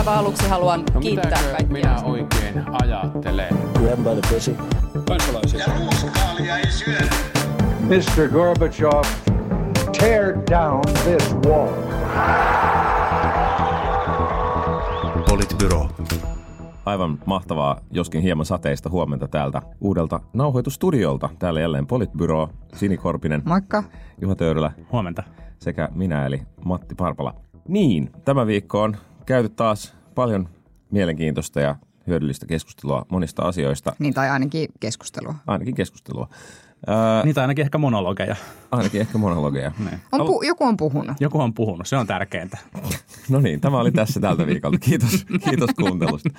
aivan aluksi haluan No kiittää kaikkia. minä oikein ajattelen? Grab by the pussy. Kansalaisia. Ja ruuskaalia ei syödä. Mr. Gorbachev, tear down this wall. Politbyro. Aivan mahtavaa, joskin hieman sateista huomenta täältä uudelta nauhoitustudiolta. Täällä jälleen Politbyro, Sini Korpinen, Moikka. Juha Töyrylä Huomenta. sekä minä eli Matti Parpala. Niin, tämä viikko on käyty taas paljon mielenkiintoista ja hyödyllistä keskustelua monista asioista, Niin, tai ainakin keskustelua. ainakin keskustelua. Ää, Niitä ainakin ehkä monologeja. ainakin ehkä monologeja. On pu- joku on puhunut. Joku on puhunut, se on tärkeintä. No niin, tämä oli tässä tältä viikolta. Kiitos, kiitos kuuntelusta.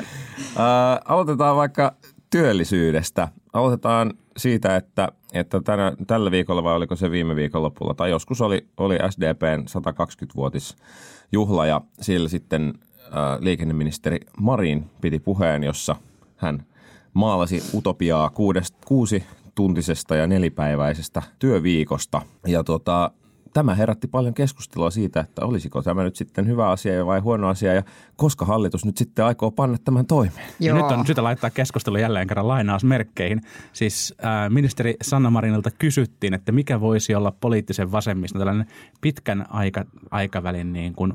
Ää, aloitetaan vaikka työllisyydestä. Aloitetaan siitä, että, että tänä, tällä viikolla vai oliko se viime viikonlopulla tai joskus oli, oli SDPn 120-vuotisjuhla ja siellä sitten liikenneministeri Marin piti puheen, jossa hän maalasi utopiaa kuudesta, kuusi tuntisesta ja nelipäiväisestä työviikosta. Ja tota, tämä herätti paljon keskustelua siitä, että olisiko tämä nyt sitten hyvä asia vai huono asia ja koska hallitus nyt sitten aikoo panna tämän toimeen. Ja nyt on syytä laittaa keskustelu jälleen kerran lainausmerkkeihin. Siis ää, ministeri Sanna Marinilta kysyttiin, että mikä voisi olla poliittisen vasemmiston tällainen pitkän aika, aikavälin niin kuin,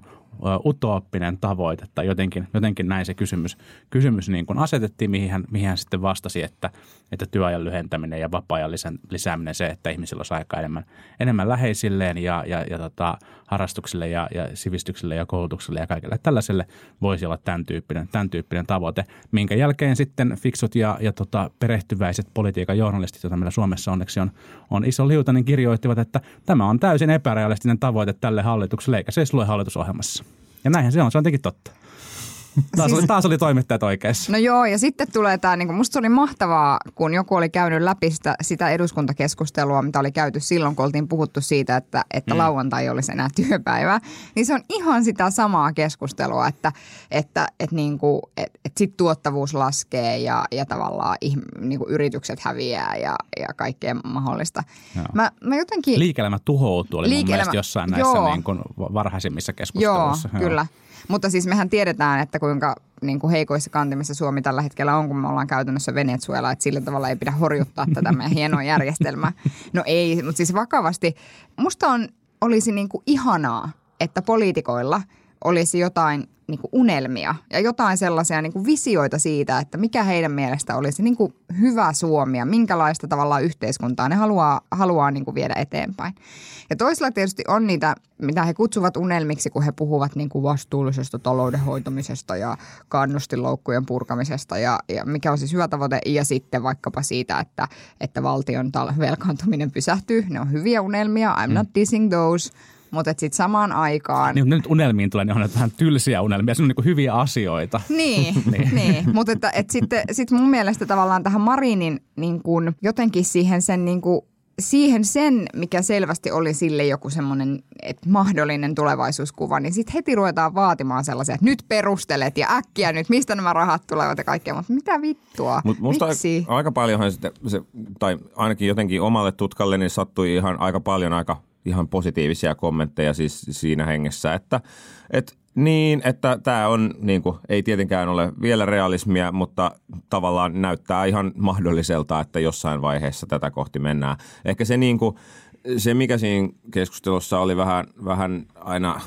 utooppinen tavoite tai jotenkin, jotenkin näin se kysymys, kysymys niin kuin asetettiin, mihin hän, mihin hän sitten vastasi, että, että työajan lyhentäminen ja vapaa-ajan lisääminen se, että ihmisillä olisi aikaa enemmän, enemmän läheisilleen ja, ja, ja tota, harrastuksille ja, ja sivistykselle ja koulutukselle ja kaikille tällaiselle voisi olla tämän tyyppinen, tämän tyyppinen tavoite, minkä jälkeen sitten fiksut ja, ja tota, perehtyväiset politiikan journalistit, joita meillä Suomessa onneksi on, on iso liuta, niin kirjoittivat, että tämä on täysin epärealistinen tavoite tälle hallitukselle, eikä se edes lue hallitusohjelmassa. Ja näinhän se on, se on tietenkin totta. Taas, Siis- oli, taas oli toimittajat oikeassa. No joo, ja sitten tulee tämä, niin musta se oli mahtavaa, kun joku oli käynyt läpi sitä, sitä eduskuntakeskustelua, mitä oli käyty silloin, kun oltiin puhuttu siitä, että, että mm. lauantai olisi enää työpäivä. Niin se on ihan sitä samaa keskustelua, että, että, että, niin kuin, että, että sit tuottavuus laskee ja, ja tavallaan ihm, niin kuin yritykset häviää ja, ja kaikkea mahdollista. Mä, mä jotenkin... Liike-elämä tuhoutuu, oli mun Liike-elämä- mielestä jossain näissä Joo. niin kuin varhaisimmissa Joo, keskusteluissa. kyllä. Mutta siis mehän tiedetään, että kuinka niin kuin heikoissa kantimissa Suomi tällä hetkellä on, kun me ollaan käytännössä Venezuela, että sillä tavalla ei pidä horjuttaa tätä meidän hienoa järjestelmää. No ei, mutta siis vakavasti, musta on, olisi niin kuin ihanaa, että poliitikoilla olisi jotain niin kuin unelmia ja jotain sellaisia niin kuin visioita siitä, että mikä heidän mielestä olisi niin kuin hyvä Suomi ja minkälaista tavallaan yhteiskuntaa ne haluaa, haluaa niin kuin viedä eteenpäin. Ja toisella tietysti on niitä, mitä he kutsuvat unelmiksi, kun he puhuvat niin kuin vastuullisesta talouden hoitamisesta ja kannustinloukkujen purkamisesta ja, ja mikä on siis hyvä tavoite. Ja sitten vaikkapa siitä, että, että valtion tal- velkaantuminen pysähtyy. Ne on hyviä unelmia, I'm not dissing those. Mutta sitten samaan aikaan... Niin, nyt unelmiin tulee, niin on vähän tylsiä unelmia. Se on niin kuin hyviä asioita. Niin, niin. niin. mutta että, että sitten sit mun mielestä tavallaan tähän Marinin niin kuin, jotenkin siihen sen niin kuin, siihen sen, mikä selvästi oli sille joku semmoinen että mahdollinen tulevaisuuskuva, niin sitten heti ruvetaan vaatimaan sellaisia, että nyt perustelet ja äkkiä nyt, mistä nämä rahat tulevat ja kaikkea, mutta mitä vittua, Mut musta miksi? aika paljonhan sitten, se, tai ainakin jotenkin omalle tutkalle, niin sattui ihan aika paljon aika ihan positiivisia kommentteja siis siinä hengessä, että et, niin, että tämä on, niin kuin, ei tietenkään ole vielä realismia, mutta tavallaan näyttää ihan mahdolliselta, että jossain vaiheessa tätä kohti mennään. Ehkä se, niin kuin, se mikä siinä keskustelussa oli vähän, vähän aina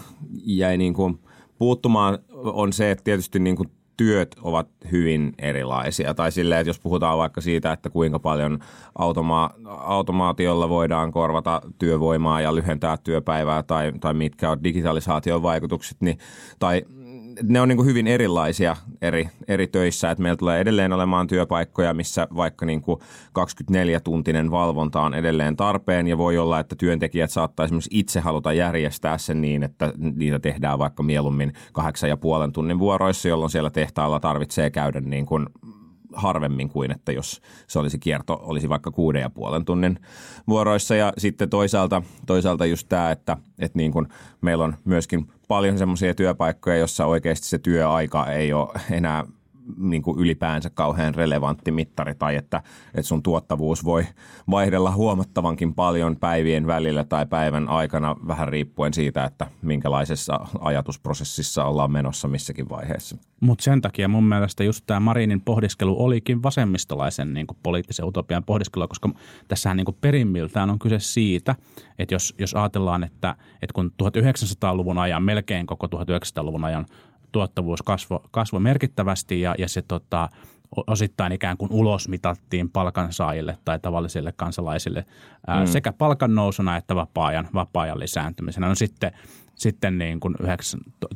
jäi niin kuin puuttumaan, on se, että tietysti niin kuin työt ovat hyvin erilaisia. Tai silleen, että jos puhutaan vaikka siitä, että kuinka paljon automa- automaatiolla voidaan korvata työvoimaa ja lyhentää työpäivää tai, tai mitkä on digitalisaation vaikutukset, niin, tai ne on niin kuin hyvin erilaisia eri, eri töissä. Että meillä tulee edelleen olemaan työpaikkoja, missä vaikka niin kuin 24-tuntinen valvonta on edelleen tarpeen ja voi olla, että työntekijät saattaa esimerkiksi itse haluta järjestää sen niin, että niitä tehdään vaikka mieluummin kahdeksan ja puolen tunnin vuoroissa, jolloin siellä tehtaalla tarvitsee käydä niin kuin harvemmin kuin, että jos se olisi kierto, olisi vaikka kuuden ja puolen tunnin vuoroissa. Ja sitten toisaalta, toisaalta just tämä, että, että niin kuin meillä on myöskin paljon semmoisia työpaikkoja, jossa oikeasti se työaika ei ole enää niin kuin ylipäänsä kauhean relevantti mittari tai että, että sun tuottavuus voi vaihdella huomattavankin paljon päivien välillä tai päivän aikana vähän riippuen siitä, että minkälaisessa ajatusprosessissa ollaan menossa missäkin vaiheessa. Mutta sen takia mun mielestä just tämä Marinin pohdiskelu olikin vasemmistolaisen niin kuin poliittisen utopian pohdiskelua, koska tässähän niin kuin perimmiltään on kyse siitä, että jos, jos ajatellaan, että, että kun 1900-luvun ajan, melkein koko 1900-luvun ajan tuottavuus kasvoi kasvo merkittävästi ja, ja se tota, osittain ikään kuin ulosmitattiin palkansaajille tai tavallisille kansalaisille ää, mm. sekä palkan nousuna että vapaa-ajan, vapaa-ajan lisääntymisenä. No sitten, sitten niin kuin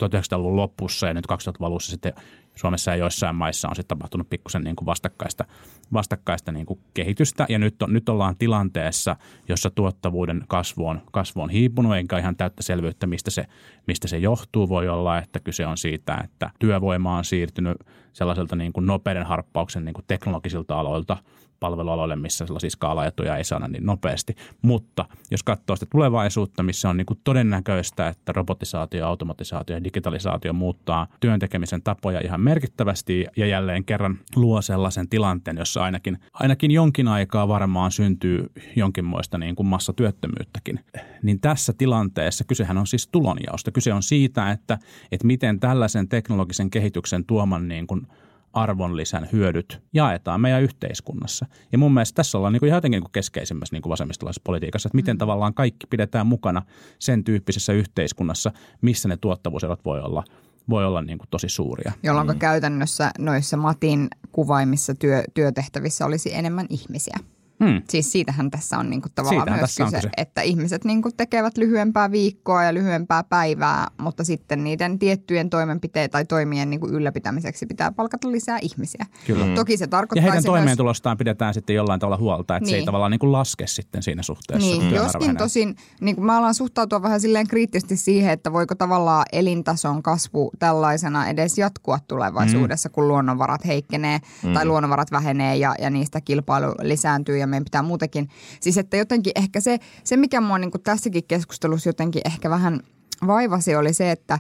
1900-luvun lopussa ja nyt 2000-luvun alussa sitten Suomessa ja joissain maissa on sitten tapahtunut pikkusen niin kuin vastakkaista, vastakkaista niin kuin kehitystä. Ja nyt, on, nyt ollaan tilanteessa, jossa tuottavuuden kasvu on, kasvu on hiipunut, enkä ihan täyttä selvyyttä, mistä se, mistä se johtuu. Voi olla, että kyse on siitä, että työvoima on siirtynyt sellaiselta niin kuin nopeiden harppauksen niin kuin teknologisilta aloilta – palvelualoille, missä sellaisia skaalaetuja ei saada niin nopeasti. Mutta jos katsoo sitä tulevaisuutta, missä on niin kuin todennäköistä, että robotisaatio, automatisaatio ja digitalisaatio muuttaa työntekemisen tapoja ihan merkittävästi ja jälleen kerran luo sellaisen tilanteen, jossa ainakin, ainakin jonkin aikaa varmaan syntyy jonkinmoista niin kuin massatyöttömyyttäkin. Niin tässä tilanteessa kysehän on siis tulonjaosta. Kyse on siitä, että, että miten tällaisen teknologisen kehityksen tuoman niin kuin – arvonlisän hyödyt jaetaan meidän yhteiskunnassa. Ja mun mielestä tässä ollaan niin kuin jotenkin niin kuin keskeisimmässä niin kuin vasemmistolaisessa politiikassa, että miten mm. tavallaan kaikki pidetään mukana sen tyyppisessä yhteiskunnassa, missä ne tuottavuuserot voi olla voi olla niin kuin tosi suuria. Jolloin mm. käytännössä noissa Matin kuvaimissa työ, työtehtävissä olisi enemmän ihmisiä. Hmm. Siis siitähän tässä on niinku tavallaan siitähän myös kyse, kyse, että ihmiset niinku tekevät lyhyempää viikkoa ja lyhyempää päivää, mutta sitten niiden tiettyjen toimenpiteiden tai toimien niinku ylläpitämiseksi pitää palkata lisää ihmisiä. Kyllä. Hmm. Toki se tarkoittaa Ja heidän toimeentulostaan myös... pidetään sitten jollain tavalla huolta, että niin. se ei niin. tavallaan niinku laske sitten siinä suhteessa. Niin, joskin tosin niin mä alan suhtautua vähän silleen kriittisesti siihen, että voiko tavallaan elintason kasvu tällaisena edes jatkua tulevaisuudessa, hmm. kun luonnonvarat heikkenee hmm. tai luonnonvarat vähenee ja, ja niistä kilpailu lisääntyy ja meidän pitää muutenkin. Siis että jotenkin ehkä se, se mikä mua niin kuin tässäkin keskustelussa jotenkin ehkä vähän vaivasi oli se, että,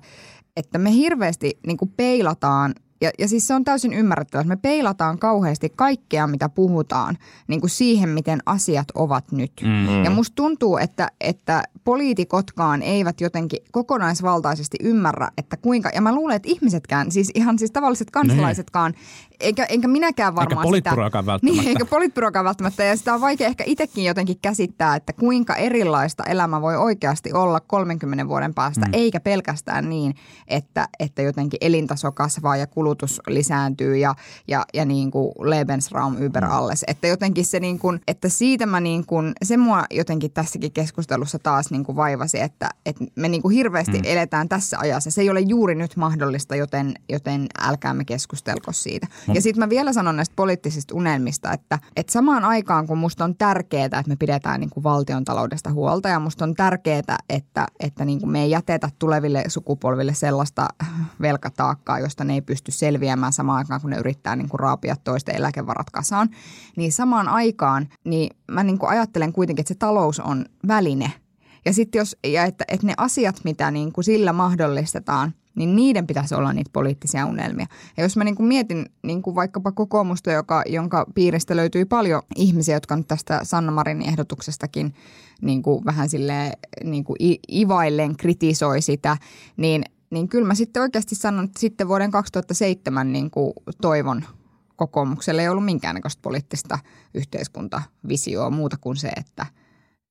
että me hirveästi niin kuin peilataan ja, ja siis se on täysin ymmärrettävää, että me peilataan kauheasti kaikkea, mitä puhutaan, niin kuin siihen, miten asiat ovat nyt. Mm-hmm. Ja musta tuntuu, että, että poliitikotkaan eivät jotenkin kokonaisvaltaisesti ymmärrä, että kuinka, ja mä luulen, että ihmisetkään, siis ihan siis tavalliset kansalaisetkaan, niin. Eikä, enkä minäkään varmaan eikä sitä. välttämättä. Niin, eikä politbyroakaan välttämättä. Ja sitä on vaikea ehkä itsekin jotenkin käsittää, että kuinka erilaista elämä voi oikeasti olla 30 vuoden päästä, mm. eikä pelkästään niin, että, että jotenkin elintaso kasvaa ja kulutus lisääntyy ja, ja, ja niin kuin Lebensraum über mm. alles. Että jotenkin se niin kuin, että siitä mä niin kuin, se mua jotenkin tässäkin keskustelussa taas niin kuin vaivasi, että, että me niin kuin hirveästi mm. eletään tässä ajassa. Se ei ole juuri nyt mahdollista, joten, joten älkäämme keskustelko siitä. Ja sitten mä vielä sanon näistä poliittisista unelmista, että, että samaan aikaan kun musta on tärkeää, että me pidetään niin kuin valtion taloudesta huolta ja musta on tärkeää, että, että niin kuin me ei jätetä tuleville sukupolville sellaista velkataakkaa, josta ne ei pysty selviämään samaan aikaan, kun ne yrittää niin kuin raapia toisten eläkevarat kasaan. Niin samaan aikaan niin mä niin kuin ajattelen kuitenkin, että se talous on väline – ja sitten jos, ja että, että ne asiat, mitä niin kuin sillä mahdollistetaan, niin niiden pitäisi olla niitä poliittisia unelmia. Ja jos mä niin kuin mietin niin kuin vaikkapa kokoomusta, joka, jonka piiristä löytyy paljon ihmisiä, jotka nyt tästä Sanna Marinin ehdotuksestakin niin kuin vähän sille niin kuin ivaillen kritisoi sitä, niin, niin kyllä mä sitten oikeasti sanon, että sitten vuoden 2007 niin kuin toivon kokoomukselle ei ollut minkäännäköistä poliittista yhteiskuntavisioa muuta kuin se, että –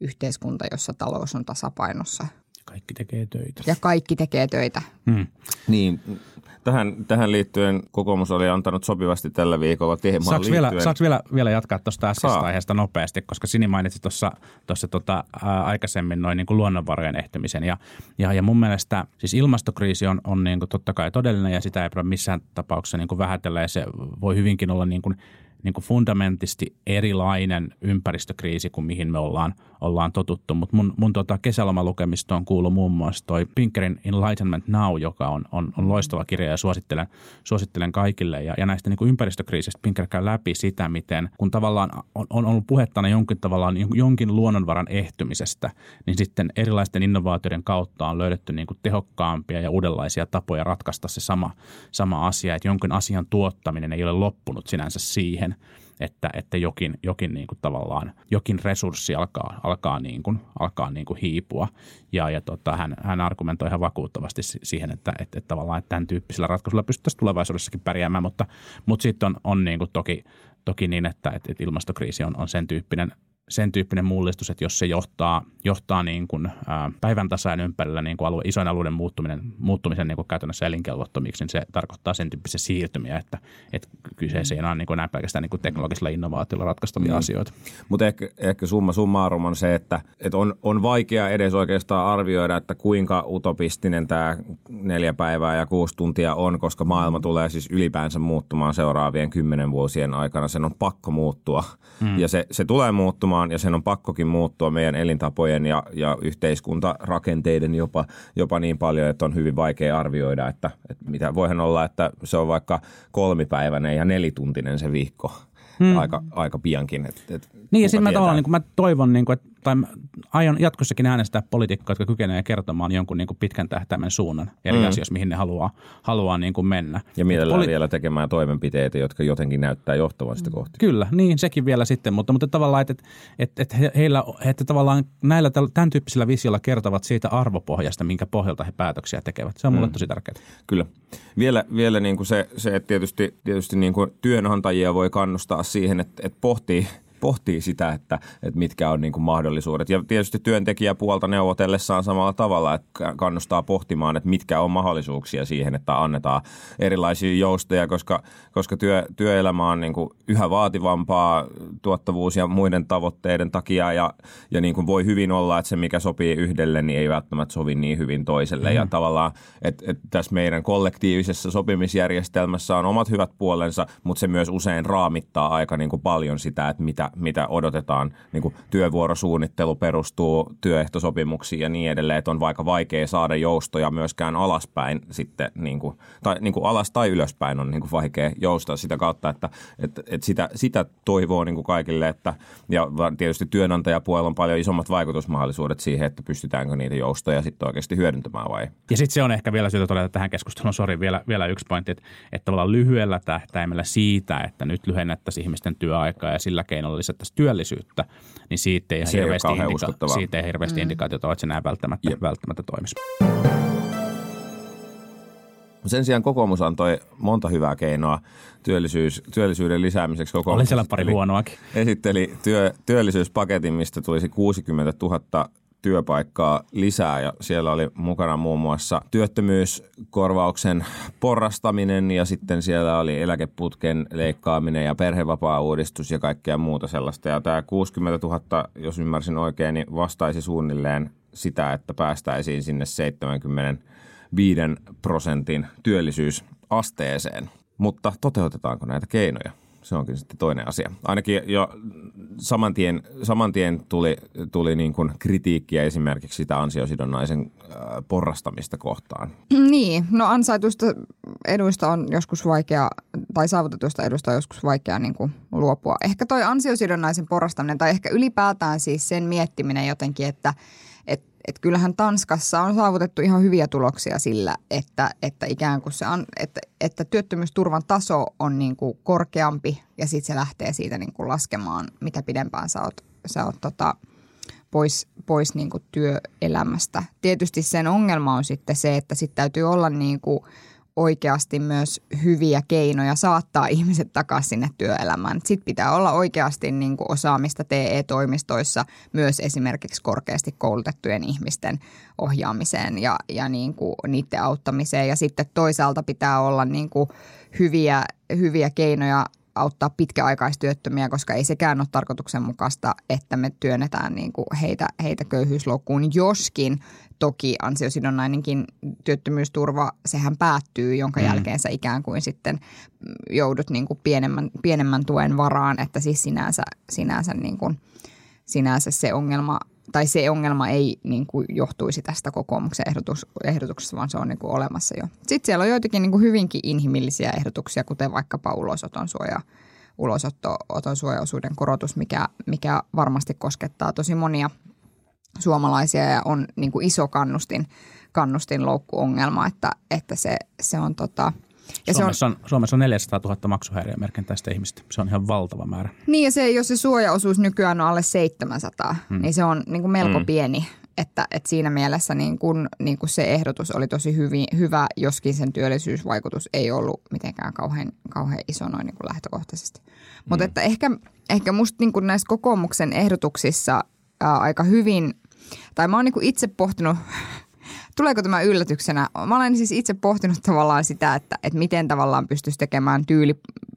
yhteiskunta, jossa talous on tasapainossa. Kaikki tekee töitä. Ja kaikki tekee töitä. Hmm. Niin, tähän, tähän liittyen kokoomus oli antanut sopivasti tällä viikolla teemaan saaks liittyen. Vielä, saaks vielä, vielä jatkaa tuosta äskeisestä aiheesta nopeasti, koska Sini mainitsi tuossa tota, aikaisemmin noin niin kuin luonnonvarojen ehtymisen. Ja, ja, ja mun mielestä siis ilmastokriisi on, on niin kuin totta kai todellinen ja sitä ei pidä missään tapauksessa niin kuin vähätellä ja se voi hyvinkin olla niin kuin niin kuin fundamentisti erilainen ympäristökriisi kuin mihin me ollaan, ollaan totuttu. Mutta mun, mun tota kesälomalukemistoon kuuluu muun muassa toi Pinkerin Enlightenment Now, joka on, on, on loistava kirja ja suosittelen, suosittelen kaikille. Ja, ja näistä niin kuin ympäristökriisistä Pinker käy läpi sitä, miten kun tavallaan on, on ollut puhettana jonkin tavallaan jonkin luonnonvaran ehtymisestä, niin sitten erilaisten innovaatioiden kautta on löydetty niin kuin tehokkaampia ja uudenlaisia tapoja ratkaista se sama, sama asia, että jonkin asian tuottaminen ei ole loppunut sinänsä siihen, että, että jokin, jokin niin kuin tavallaan, jokin resurssi alkaa, alkaa, niin kuin, alkaa niin kuin hiipua. Ja, ja tota, hän, hän argumentoi ihan vakuuttavasti siihen, että, että, että tavallaan että tämän tyyppisellä ratkaisulla pystyttäisiin tulevaisuudessakin pärjäämään, mutta, mutta sitten on, on niin kuin toki, toki niin, että, että ilmastokriisi on, on sen tyyppinen sen tyyppinen mullistus, että jos se johtaa, johtaa niin kuin, ää, päivän tasajan ympärillä niin kuin alue, isojen alueiden muuttuminen, muuttumisen niin kuin käytännössä elinkelvottomiksi, niin se tarkoittaa sen tyyppisiä siirtymiä, että, että kyseessä ei ole niin kuin näin pelkästään niin kuin teknologisella innovaatiolla ratkaistavia mm. asioita. Mutta ehkä, ehkä summa summarum on se, että, että on, on vaikea edes oikeastaan arvioida, että kuinka utopistinen tämä neljä päivää ja kuusi tuntia on, koska maailma tulee siis ylipäänsä muuttumaan seuraavien kymmenen vuosien aikana. Sen on pakko muuttua mm. ja se, se tulee muuttumaan muuttumaan ja sen on pakkokin muuttua meidän elintapojen ja, ja yhteiskuntarakenteiden jopa, jopa niin paljon, että on hyvin vaikea arvioida, että, että mitä voihan olla, että se on vaikka kolmipäiväinen ja nelituntinen se viikko hmm. aika, aika piankin. Et, et niin ja sitten mä tavallaan niin mä toivon, niin kuin, että tai aion jatkossakin äänestää poliitikkoja, jotka kykenevät kertomaan jonkun niin kuin pitkän tähtäimen suunnan eri mm. asioissa, mihin ne haluaa, haluaa niin kuin mennä. Ja mielellään Poli- vielä tekemään toimenpiteitä, jotka jotenkin näyttää johtavan sitä kohti. Kyllä, niin sekin vielä sitten, mutta, mutta tavallaan, että, että, että heillä, että tavallaan näillä tämän tyyppisillä visiolla kertovat siitä arvopohjasta, minkä pohjalta he päätöksiä tekevät. Se on mulle mm. tosi tärkeää. Kyllä. Vielä, vielä niin kuin se, se, että tietysti, tietysti niin kuin työnantajia voi kannustaa siihen, että, että pohtii – pohtii sitä, että, että mitkä on niin kuin mahdollisuudet. Ja tietysti työntekijäpuolta neuvotellessaan samalla tavalla, että kannustaa pohtimaan, että mitkä on mahdollisuuksia siihen, että annetaan erilaisia joustoja, koska, koska työ, työelämä on niin kuin yhä vaativampaa tuottavuus ja muiden tavoitteiden takia ja, ja niin kuin voi hyvin olla, että se mikä sopii yhdelle, niin ei välttämättä sovi niin hyvin toiselle. Mm. Ja tavallaan, että, että tässä meidän kollektiivisessa sopimisjärjestelmässä on omat hyvät puolensa, mutta se myös usein raamittaa aika niin kuin paljon sitä, että mitä, mitä odotetaan. Niin kuin työvuorosuunnittelu perustuu työehtosopimuksiin ja niin edelleen, että on vaikka vaikea saada joustoja myöskään alaspäin sitten, niin kuin, tai niin kuin alas tai ylöspäin on niin kuin vaikea joustaa sitä kautta, että, että, että sitä, sitä toivoo niin kuin kaikille, että ja tietysti työnantajapuolella on paljon isommat vaikutusmahdollisuudet siihen, että pystytäänkö niitä joustoja sitten oikeasti hyödyntämään vai? Ja sitten se on ehkä vielä syytä todeta tähän keskusteluun, sori vielä, vielä yksi pointti, että, että tavallaan lyhyellä tähtäimellä siitä, että nyt lyhennettäisiin ihmisten työaikaa ja sillä keinolla lisättäisiin työllisyyttä, niin siitä ei, se hirveästi, ei indika- siitä ei hirveästi mm. indikaatiota että se näin välttämättä, yep. välttämättä toimisi. Sen sijaan kokoomus antoi monta hyvää keinoa työllisyys, työllisyyden lisäämiseksi. Kokoomus Oli siellä pari huonoakin. Esitteli työ, työllisyyspaketin, mistä tulisi 60 000 työpaikkaa lisää ja siellä oli mukana muun muassa työttömyyskorvauksen porrastaminen ja sitten siellä oli eläkeputken leikkaaminen ja perhevapaa-uudistus ja kaikkea muuta sellaista. Ja tämä 60 000, jos ymmärsin oikein, niin vastaisi suunnilleen sitä, että päästäisiin sinne 75 prosentin työllisyysasteeseen. Mutta toteutetaanko näitä keinoja? Se onkin sitten toinen asia. Ainakin jo saman tien, saman tien tuli, tuli niin kuin kritiikkiä esimerkiksi sitä ansiosidonnaisen äh, porrastamista kohtaan. Niin, no ansaituista eduista on joskus vaikea, tai saavutetuista eduista on joskus vaikea niin kuin luopua. Ehkä toi ansiosidonnaisen porrastaminen, tai ehkä ylipäätään siis sen miettiminen jotenkin, että – et kyllähän Tanskassa on saavutettu ihan hyviä tuloksia sillä, että, että ikään kuin se on, että, että työttömyysturvan taso on niin kuin korkeampi ja sitten se lähtee siitä niin kuin laskemaan, mitä pidempään sä oot, sä oot tota, pois, pois niin kuin työelämästä. Tietysti sen ongelma on sitten se, että sitten täytyy olla niin kuin – oikeasti myös hyviä keinoja saattaa ihmiset takaisin sinne työelämään. Sitten pitää olla oikeasti niin kuin osaamista TE-toimistoissa myös esimerkiksi korkeasti koulutettujen ihmisten ohjaamiseen ja, ja niin kuin niiden auttamiseen. Ja sitten toisaalta pitää olla niin kuin hyviä, hyviä keinoja auttaa pitkäaikaistyöttömiä, koska ei sekään ole tarkoituksenmukaista, että me työnnetään niin kuin heitä, heitä köyhyysloukkuun, joskin toki ansiosidonnainenkin työttömyysturva, sehän päättyy, jonka mm. jälkeen sä ikään kuin sitten joudut niin kuin pienemmän, pienemmän tuen varaan, että siis sinänsä, sinänsä, niin kuin, sinänsä se ongelma tai se ongelma ei niin kuin johtuisi tästä kokoomuksen ehdotus, ehdotuksesta, vaan se on niin kuin olemassa jo. Sitten siellä on joitakin niin kuin hyvinkin inhimillisiä ehdotuksia, kuten vaikkapa ulosoton suoja, ulosotto-oton suojaosuuden korotus, mikä, mikä varmasti koskettaa tosi monia suomalaisia ja on niin kuin iso kannustin, kannustinloukkuongelma, että, että se, se on tota – ja Suomessa, se on, on, Suomessa on 400 000 maksuhäiriömerkintäistä ihmistä. Se on ihan valtava määrä. Niin ja se, jos se suojaosuus nykyään on alle 700, hmm. niin se on niin kuin melko hmm. pieni. Että, että siinä mielessä niin kun, niin kun se ehdotus oli tosi hyvin, hyvä, joskin sen työllisyysvaikutus ei ollut mitenkään kauhean, kauhean iso noin niin kuin lähtökohtaisesti. Hmm. Mutta että ehkä, ehkä musta niin kuin näissä kokoomuksen ehdotuksissa ää, aika hyvin, tai mä oon niin kuin itse pohtinut Tuleeko tämä yllätyksenä? Mä olen siis itse pohtinut tavallaan sitä, että, että miten tavallaan pystyisi tekemään tyyli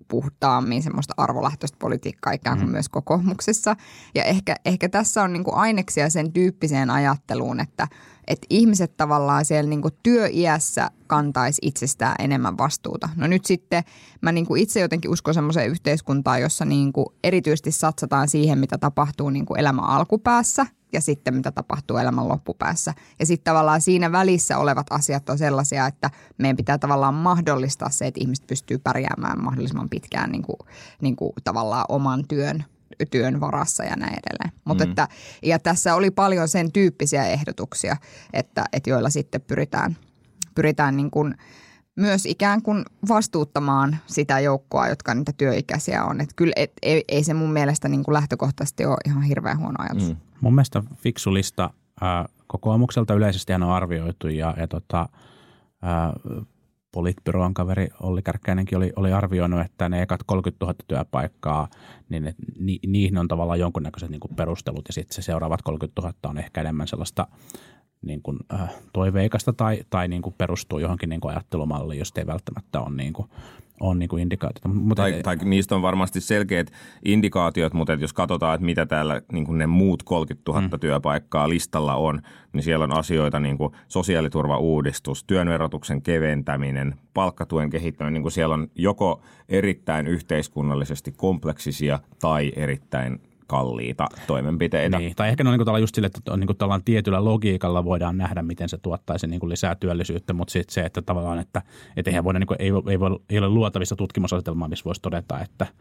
puhtaammin semmoista arvolähtöistä politiikkaa ikään kuin mm. myös kokoomuksessa. Ja ehkä, ehkä tässä on niin kuin aineksia sen tyyppiseen ajatteluun, että, että ihmiset tavallaan siellä niin kuin työiässä kantaisi itsestään enemmän vastuuta. No nyt sitten mä niin kuin itse jotenkin uskon semmoiseen yhteiskuntaan, jossa niin kuin erityisesti satsataan siihen, mitä tapahtuu niin kuin elämän alkupäässä ja sitten mitä tapahtuu elämän loppupäässä. Ja sitten tavallaan siinä välissä olevat asiat on sellaisia, että meidän pitää tavallaan mahdollistaa se, että ihmiset pystyy pärjäämään mahdollisimman pitkään niin kuin, niin kuin tavallaan oman työn työn varassa ja näin edelleen. Mut mm. että, ja tässä oli paljon sen tyyppisiä ehdotuksia, että, että joilla sitten pyritään, pyritään niin kuin myös ikään kuin vastuuttamaan sitä joukkoa, jotka niitä työikäisiä on. Että kyllä et, ei, ei se mun mielestä niin kuin lähtökohtaisesti ole ihan hirveän huono ajatus. Mm. Mun mielestä fiksu lista ää, kokoomukselta yleisesti on arvioitu ja, ja tota, ää, Politbyroan kaveri Olli Kärkkäinenkin oli, oli arvioinut, että ne ekat 30 000 työpaikkaa, niin et, ni, niihin on tavallaan jonkunnäköiset niin perustelut ja sitten se seuraavat 30 000 on ehkä enemmän sellaista niin kuin, äh, toiveikasta tai, tai niin kuin perustuu johonkin niin kuin ajattelumalliin, jos ei välttämättä ole niin kuin, on niin kuin indikaatiota. Mutta tai, tai niistä on varmasti selkeät indikaatiot, mutta jos katsotaan, että mitä täällä niin kuin ne muut 30 000 mm. työpaikkaa listalla on, niin siellä on asioita niin kuin sosiaaliturvauudistus, työnverotuksen keventäminen, palkkatuen kehittäminen. Niin kuin siellä on joko erittäin yhteiskunnallisesti kompleksisia tai erittäin kalliita toimenpiteitä. Niin, tai ehkä ne on niin just sille, että on niin kuin tietyllä logiikalla voidaan nähdä, miten se tuottaisi niin kuin lisää työllisyyttä, mutta sitten se, että tavallaan, että, että eihän voida, niin kuin, ei, ei, voi, ei ole luotavissa tutkimusasetelmaa, missä voisi todeta, että –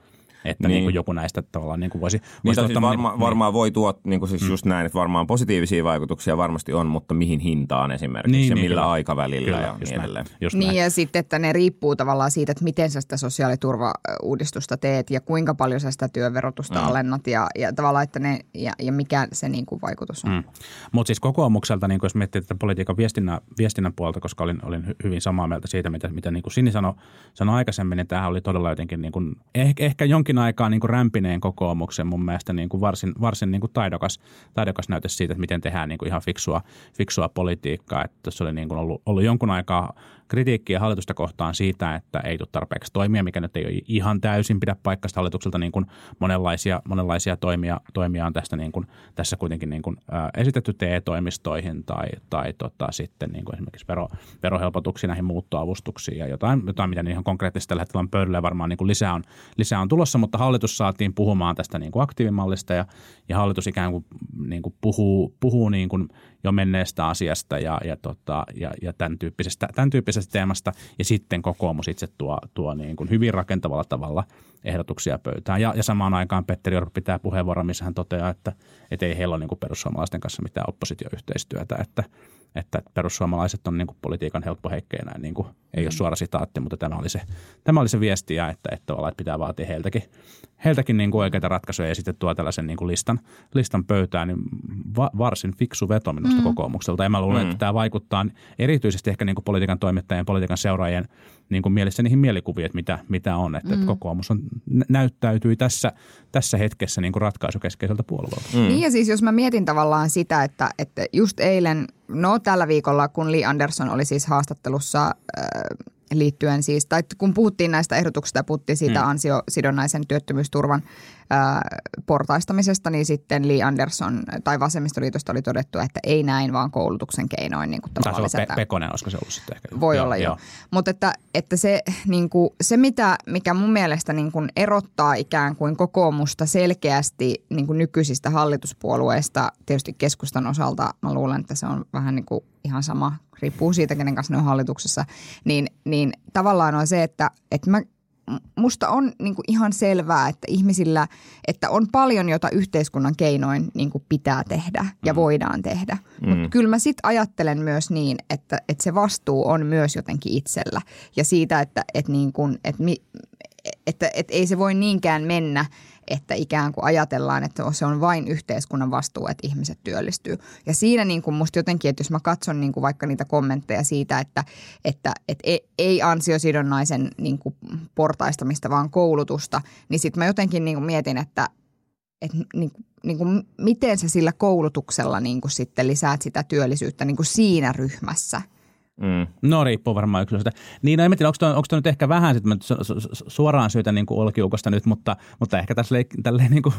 että niin. Niin kuin joku näistä tavallaan niin kuin voisi, voisi niin, siis varma, niin, varmaan voi tuot niin kuin siis mm. just näin, että varmaan positiivisia vaikutuksia varmasti on, mutta mihin hintaan esimerkiksi niin, ja niin, millä kyllä. aikavälillä kyllä, ja niin edelleen. Just niin näin. ja sitten, että ne riippuu tavallaan siitä, että miten sä sitä sosiaaliturvauudistusta teet ja kuinka paljon sä sitä työverotusta mm. alennat ja, ja tavallaan, että ne, ja, ja mikä se niin kuin vaikutus on. Mm. Mutta siis kokoomukselta, niin kuin jos miettii tätä politiikan viestinnän, viestinnän puolta, koska olin, olin hyvin samaa mieltä siitä, mitä, mitä niin kuin Sini sanoi, sanoi aikaisemmin, niin tämähän oli todella jotenkin niin kuin, ehkä, ehkä jonkin jonkin aikaa niin kuin rämpineen kokoomuksen mun mielestä niin kuin varsin, varsin niin kuin taidokas, taidokas näyte siitä, että miten tehdään niin kuin ihan fiksua, fiksua politiikkaa. Että se oli niin kuin ollut, ollut jonkun aikaa kritiikkiä hallitusta kohtaan siitä, että ei tule tarpeeksi toimia, mikä nyt ei ole ihan täysin pidä paikasta hallitukselta. Niin kuin monenlaisia, monenlaisia toimia, toimia on tästä niin kuin, tässä kuitenkin niin kuin, ää, esitetty TE-toimistoihin tai, tai tota, sitten niin kuin esimerkiksi vero, verohelpotuksia näihin muuttoavustuksiin ja jotain, jotain mitä ihan konkreettisesti tällä hetkellä on pöydällä. Varmaan niin kuin lisää, on, lisää on tulossa, mutta hallitus saatiin puhumaan tästä niin kuin aktiivimallista ja, ja hallitus ikään kuin, niin kuin puhuu, puhuu niin kuin jo menneestä asiasta ja, ja, tota, ja, ja tämän, tyyppisestä, tämän tyyppisestä teemasta. Ja sitten kokoomus itse tuo, tuo niin kuin hyvin rakentavalla tavalla ehdotuksia pöytään. Ja, ja samaan aikaan Petteri Orpo pitää puheenvuoron, missä hän toteaa, että, että ei heillä ole niin kuin perussuomalaisten kanssa mitään oppositioyhteistyötä, että, että perussuomalaiset on niin kuin politiikan helppo heikkeinä, niin kuin, ei ole mm. suora sitaatti, mutta tämä oli se, tämä oli se viesti, ja että, että, että pitää vaatia heiltäkin, heiltäkin niin kuin oikeita ratkaisuja ja sitten tuo tällaisen niin kuin listan, listan pöytään, niin va, varsin fiksu veto minusta mm. kokoomukselta. Ja mä luulen, mm. että tämä vaikuttaa erityisesti ehkä niin kuin politiikan toimittajien, politiikan seuraajien niin kuin mielessä niihin mielikuviin, että mitä, mitä on. Että, mm. että kokoomus on, näyttäytyi tässä, tässä hetkessä niin kuin ratkaisukeskeiseltä puolueelta. Mm. Niin ja siis jos mä mietin tavallaan sitä, että, että just eilen, no tällä viikolla, kun Lee Anderson oli siis haastattelussa äh, liittyen siis, tai kun puhuttiin näistä ehdotuksista ja puhuttiin siitä mm. ansiosidonnaisen työttömyysturvan ää, portaistamisesta, niin sitten Lee Anderson tai Vasemmistoliitosta oli todettu, että ei näin, vaan koulutuksen keinoin niin kuin Taisi olla. Pe- Pekonen, olisiko se ollut sitten ehkä? Voi olla joo. Mutta että, että se, niin kuin, se mitä, mikä mun mielestä niin kuin erottaa ikään kuin kokoomusta selkeästi niin kuin nykyisistä hallituspuolueista, tietysti keskustan osalta mä luulen, että se on vähän niin kuin ihan sama, riippuu siitä, kenen kanssa ne on hallituksessa, niin, niin tavallaan on se, että, että mä musta on niin kuin ihan selvää, että ihmisillä, että on paljon, jota yhteiskunnan keinoin niin kuin pitää tehdä ja mm. voidaan tehdä. Mm. Mutta kyllä mä sit ajattelen myös niin, että, että se vastuu on myös jotenkin itsellä. Ja siitä, että, että, niin kuin, että, että, että ei se voi niinkään mennä – että ikään kuin ajatellaan, että se on vain yhteiskunnan vastuu, että ihmiset työllistyy. Ja siinä niin kuin musta jotenkin, että jos mä katson niin kuin vaikka niitä kommentteja siitä, että, että, että e, ei ansiosidonnaisen niin kuin portaistamista, vaan koulutusta, niin sitten mä jotenkin niin kuin mietin, että, että niin, niin kuin, miten sä sillä koulutuksella niin kuin sitten lisäät sitä työllisyyttä niin kuin siinä ryhmässä – Mm. No riippuu varmaan yksilöstä. Niin, no en tiedä, onko toi, onko nyt ehkä vähän sit, suoraan syytä niin olkiukosta nyt, mutta, mutta ehkä tässä tälleen niin kuin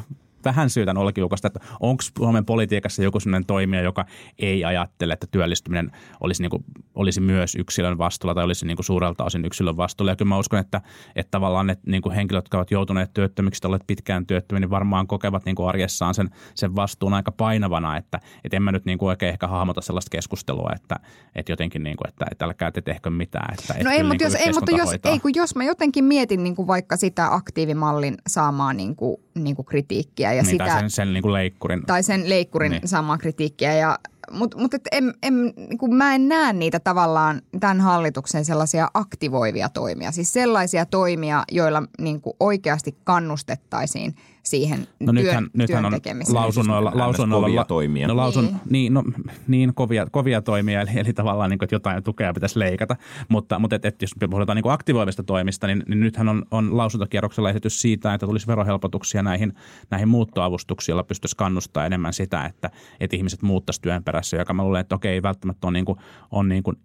vähän syytän olkiukosta, että onko Suomen politiikassa joku sellainen toimija, joka ei ajattele, että työllistyminen olisi, niin kuin, olisi myös yksilön vastuulla tai olisi niin kuin suurelta osin yksilön vastuulla. Ja kyllä mä uskon, että, että tavallaan ne niin kuin henkilöt, jotka ovat joutuneet työttömiksi tai olleet pitkään työttömiä, niin varmaan kokevat niin kuin arjessaan sen, sen vastuun aika painavana, että, että en mä nyt niin kuin oikein ehkä hahmota sellaista keskustelua, että, että jotenkin niin kuin, että, että älkää te tehkö mitään. Että, no ei, mutta, niin jos, ei, mutta jos, ei, kun jos mä jotenkin mietin niin kuin vaikka sitä aktiivimallin saamaa niin kuin, niin kuin kritiikkiä ja niin, sitä, tai sen, sen niin kuin leikkurin. Tai sen leikkurin niin. saamaa kritiikkiä ja mutta mut en, en, niin mä en näe niitä tavallaan tämän hallituksen sellaisia aktivoivia toimia. Siis sellaisia toimia, joilla niin kuin oikeasti kannustettaisiin – siihen no työn, nythän, nythän on lausunnoilla, siis lausunnoilla, kovia toimia. No, lausun, niin. Niin, no, niin kovia, kovia toimia, eli, eli tavallaan niin kuin, että jotain tukea pitäisi leikata. Mutta, mutta et, et, jos puhutaan niin kuin aktivoivista toimista, niin, niin nythän on, on lausuntokierroksella esitys siitä, että tulisi verohelpotuksia näihin, näihin muuttoavustuksiin, joilla pystyisi kannustaa enemmän sitä, että, että ihmiset muuttaisi työn perässä, joka mä luulen, että okei, ei välttämättä on, niin kuin, on niin kuin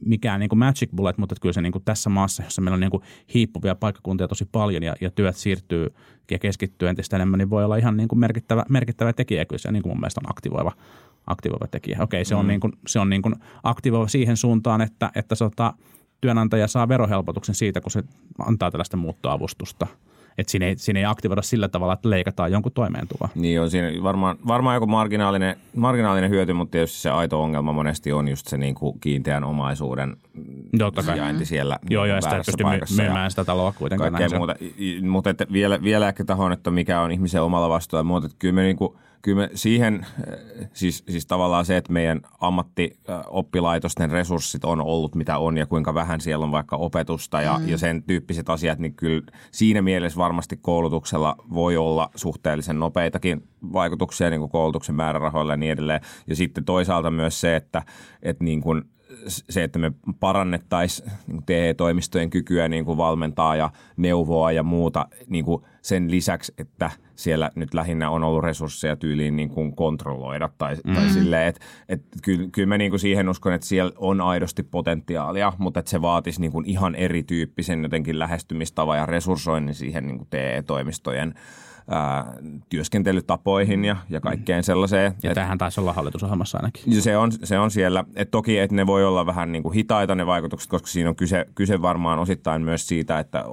mikään niin kuin magic bullet, mutta kyllä se niin kuin tässä maassa, jossa meillä on niin kuin hiippuvia paikkakuntia tosi paljon ja, ja työt siirtyy ja keskittyy entistä enemmän, niin voi olla ihan niin kuin merkittävä, merkittävä tekijä. Kyllä se niin kuin mun mielestä on aktivoiva, aktivoiva tekijä. Okei, se on, mm. niin kuin, se on niin kuin aktivoiva siihen suuntaan, että, että sota, työnantaja saa verohelpotuksen siitä, kun se antaa tällaista muuttoavustusta – että siinä ei, siinä ei aktivoida sillä tavalla, että leikataan jonkun toimeentuloa. Niin on siinä varmaan, varmaan joku marginaalinen, marginaalinen hyöty, mutta tietysti se aito ongelma monesti on just se niin kuin kiinteän omaisuuden Totta sijainti siellä Joo, joo, sitä pystyy myymään sitä taloa kuitenkaan. Kaikkea muuta. Mutta vielä, vielä ehkä tahon, että mikä on ihmisen omalla vastuulla. Mutta kyllä me niin kuin – kyllä me siihen, siis, siis tavallaan se, että meidän ammattioppilaitosten resurssit on ollut mitä on ja kuinka vähän siellä on vaikka opetusta ja, mm. ja sen tyyppiset asiat, niin kyllä siinä mielessä varmasti koulutuksella voi olla suhteellisen nopeitakin vaikutuksia niin kuin koulutuksen määrärahoilla ja niin edelleen. Ja sitten toisaalta myös se, että, että niin kuin se, että me parannettaisiin niin TE-toimistojen kykyä niin kuin valmentaa ja neuvoa ja muuta niin kuin sen lisäksi, että siellä nyt lähinnä on ollut resursseja tyyliin niin kuin kontrolloida tai, mm. tai silleen, että, että kyllä, kyllä mä niin kuin siihen uskon, että siellä on aidosti potentiaalia, mutta että se vaatisi niin kuin ihan erityyppisen jotenkin lähestymistavan ja resurssoinnin siihen niin kuin TE-toimistojen – ää, työskentelytapoihin ja, ja kaikkeen sellaiseen. Ja tämähän taisi olla hallitusohjelmassa ainakin. Se on, se on siellä. Et toki, että ne voi olla vähän niin kuin hitaita ne vaikutukset, koska siinä on kyse, kyse varmaan osittain myös siitä, että